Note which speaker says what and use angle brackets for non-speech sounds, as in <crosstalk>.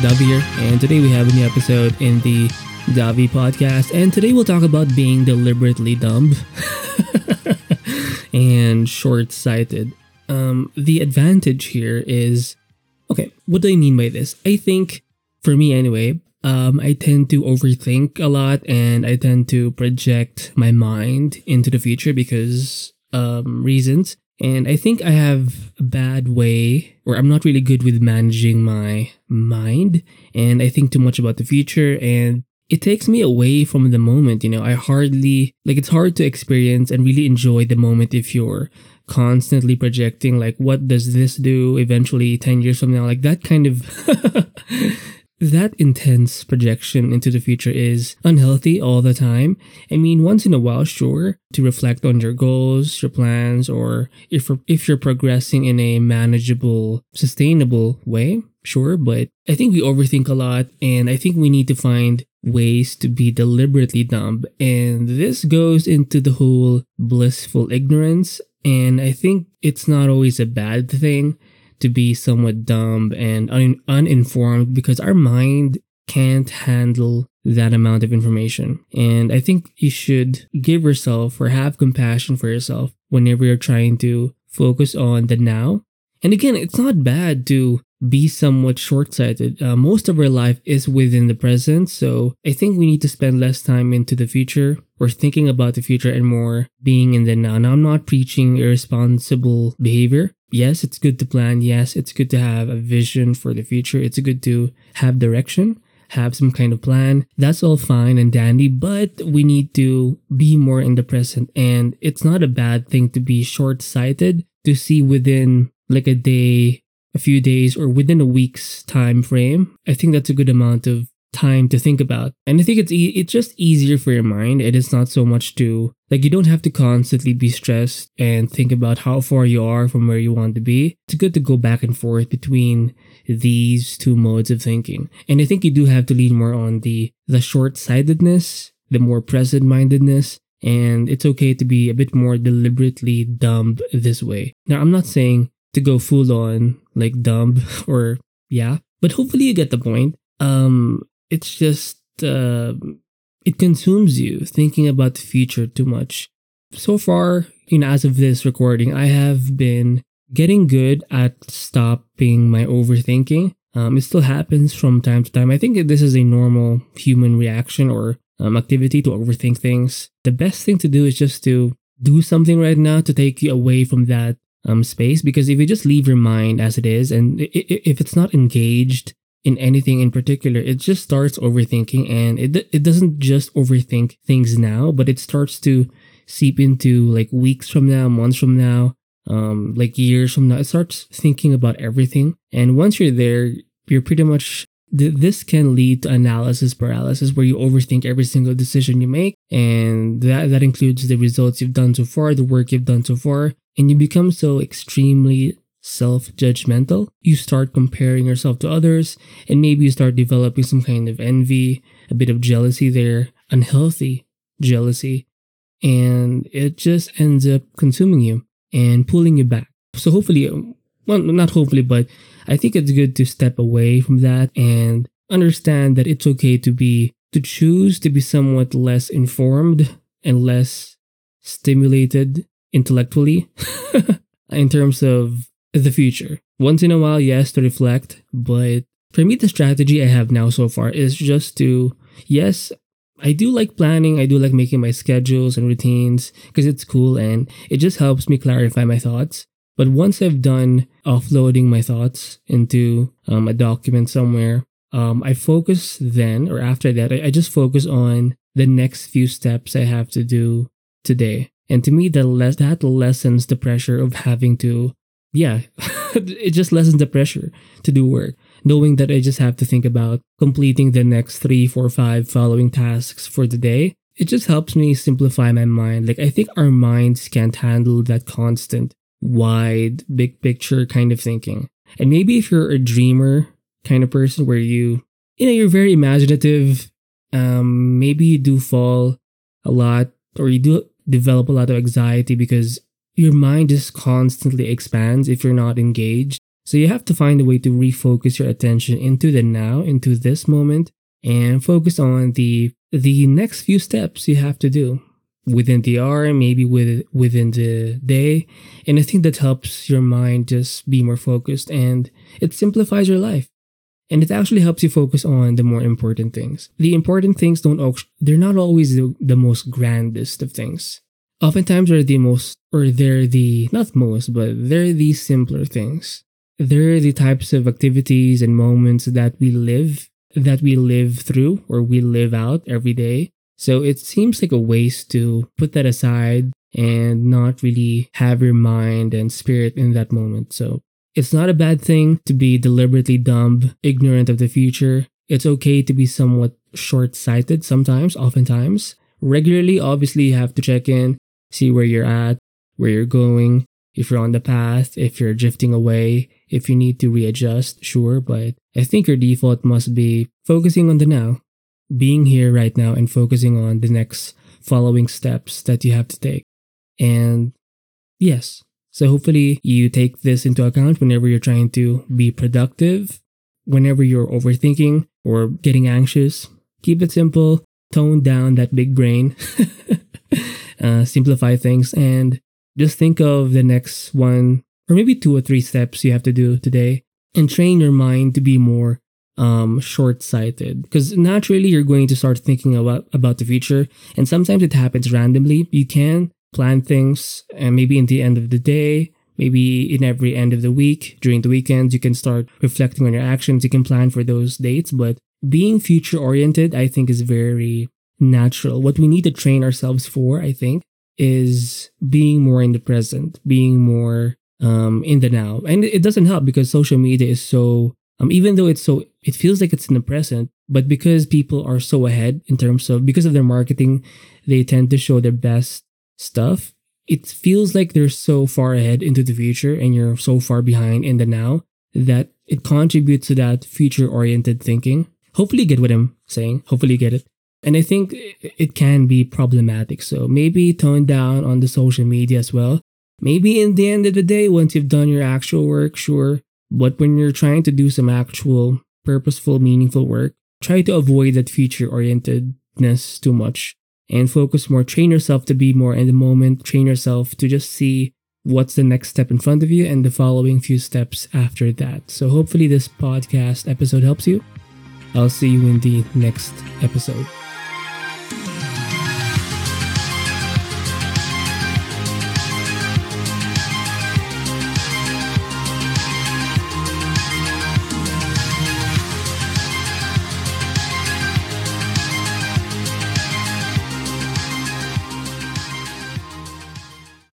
Speaker 1: Davi here, and today we have a new episode in the Davi podcast. And today we'll talk about being deliberately dumb <laughs> and short sighted. Um, the advantage here is okay, what do I mean by this? I think, for me anyway, um, I tend to overthink a lot and I tend to project my mind into the future because um, reasons. And I think I have a bad way, or I'm not really good with managing my mind. And I think too much about the future and it takes me away from the moment. You know, I hardly, like, it's hard to experience and really enjoy the moment if you're constantly projecting, like, what does this do eventually 10 years from now? Like, that kind of. <laughs> that intense projection into the future is unhealthy all the time. I mean, once in a while, sure, to reflect on your goals, your plans, or if if you're progressing in a manageable, sustainable way, sure. But I think we overthink a lot, and I think we need to find ways to be deliberately dumb. And this goes into the whole blissful ignorance. And I think it's not always a bad thing to be somewhat dumb and un- uninformed because our mind can't handle that amount of information. And I think you should give yourself or have compassion for yourself whenever you're trying to focus on the now. And again, it's not bad to be somewhat short sighted. Uh, most of our life is within the present. So I think we need to spend less time into the future or thinking about the future and more being in the now. Now, I'm not preaching irresponsible behavior yes, it's good to plan. Yes, it's good to have a vision for the future. It's good to have direction, have some kind of plan. That's all fine and dandy, but we need to be more in the present. And it's not a bad thing to be short sighted to see within like a day, a few days, or within a week's time frame. I think that's a good amount of time to think about. And I think it's e- it's just easier for your mind. It is not so much to like you don't have to constantly be stressed and think about how far you are from where you want to be. It's good to go back and forth between these two modes of thinking. And I think you do have to lean more on the the short-sightedness, the more present-mindedness, and it's okay to be a bit more deliberately dumb this way. Now, I'm not saying to go full on like dumb <laughs> or yeah, but hopefully you get the point. Um, it's just uh, it consumes you thinking about the future too much. So far, you know, as of this recording, I have been getting good at stopping my overthinking. Um, it still happens from time to time. I think this is a normal human reaction or um, activity to overthink things. The best thing to do is just to do something right now to take you away from that um, space. Because if you just leave your mind as it is, and if it's not engaged in anything in particular, it just starts overthinking and it, it doesn't just overthink things now, but it starts to seep into like weeks from now, months from now, um, like years from now. It starts thinking about everything. And once you're there, you're pretty much this can lead to analysis paralysis where you overthink every single decision you make and that that includes the results you've done so far the work you've done so far and you become so extremely self judgmental. You start comparing yourself to others, and maybe you start developing some kind of envy, a bit of jealousy there, unhealthy jealousy, and it just ends up consuming you and pulling you back. So, hopefully, um, well, not hopefully, but I think it's good to step away from that and understand that it's okay to be, to choose to be somewhat less informed and less stimulated intellectually <laughs> in terms of the future. Once in a while, yes, to reflect, but for me, the strategy I have now so far is just to, yes, I do like planning, I do like making my schedules and routines because it's cool and it just helps me clarify my thoughts. But once I've done offloading my thoughts into um, a document somewhere, um, I focus then, or after that, I, I just focus on the next few steps I have to do today. And to me, that, less, that lessens the pressure of having to yeah, <laughs> it just lessens the pressure to do work, knowing that I just have to think about completing the next three, four, five following tasks for the day. It just helps me simplify my mind. Like, I think our minds can't handle that constant, wide, big picture kind of thinking. And maybe if you're a dreamer kind of person where you, you know, you're very imaginative, um, maybe you do fall a lot or you do develop a lot of anxiety because your mind just constantly expands if you're not engaged. So you have to find a way to refocus your attention into the now, into this moment, and focus on the the next few steps you have to do within the hour, maybe with within the day. And I think that helps your mind just be more focused and it simplifies your life. And it actually helps you focus on the more important things. The important things don't they're not always the, the most grandest of things. Oftentimes they're the most or they're the not most, but they're the simpler things. They're the types of activities and moments that we live that we live through or we live out every day so it seems like a waste to put that aside and not really have your mind and spirit in that moment. So it's not a bad thing to be deliberately dumb, ignorant of the future. It's okay to be somewhat short sighted sometimes, oftentimes. Regularly, obviously, you have to check in, see where you're at, where you're going, if you're on the path, if you're drifting away, if you need to readjust, sure, but I think your default must be focusing on the now being here right now and focusing on the next following steps that you have to take. And yes, so hopefully you take this into account whenever you're trying to be productive, whenever you're overthinking or getting anxious. Keep it simple, tone down that big brain, <laughs> uh, simplify things, and just think of the next one or maybe two or three steps you have to do today and train your mind to be more um, short-sighted. Because naturally you're going to start thinking about about the future and sometimes it happens randomly. You can plan things and maybe in the end of the day maybe in every end of the week during the weekends you can start reflecting on your actions. You can plan for those dates but being future oriented i think is very natural what we need to train ourselves for i think is being more in the present being more um, in the now and it doesn't help because social media is so um, even though it's so, it feels like it's in the present, but because people are so ahead in terms of, because of their marketing, they tend to show their best stuff. It feels like they're so far ahead into the future and you're so far behind in the now that it contributes to that future oriented thinking. Hopefully, you get what I'm saying. Hopefully, you get it. And I think it can be problematic. So maybe tone down on the social media as well. Maybe in the end of the day, once you've done your actual work, sure, but when you're trying to do some actual, purposeful, meaningful work, try to avoid that future orientedness too much and focus more. Train yourself to be more in the moment. Train yourself to just see what's the next step in front of you and the following few steps after that. So, hopefully, this podcast episode helps you. I'll see you in the next episode.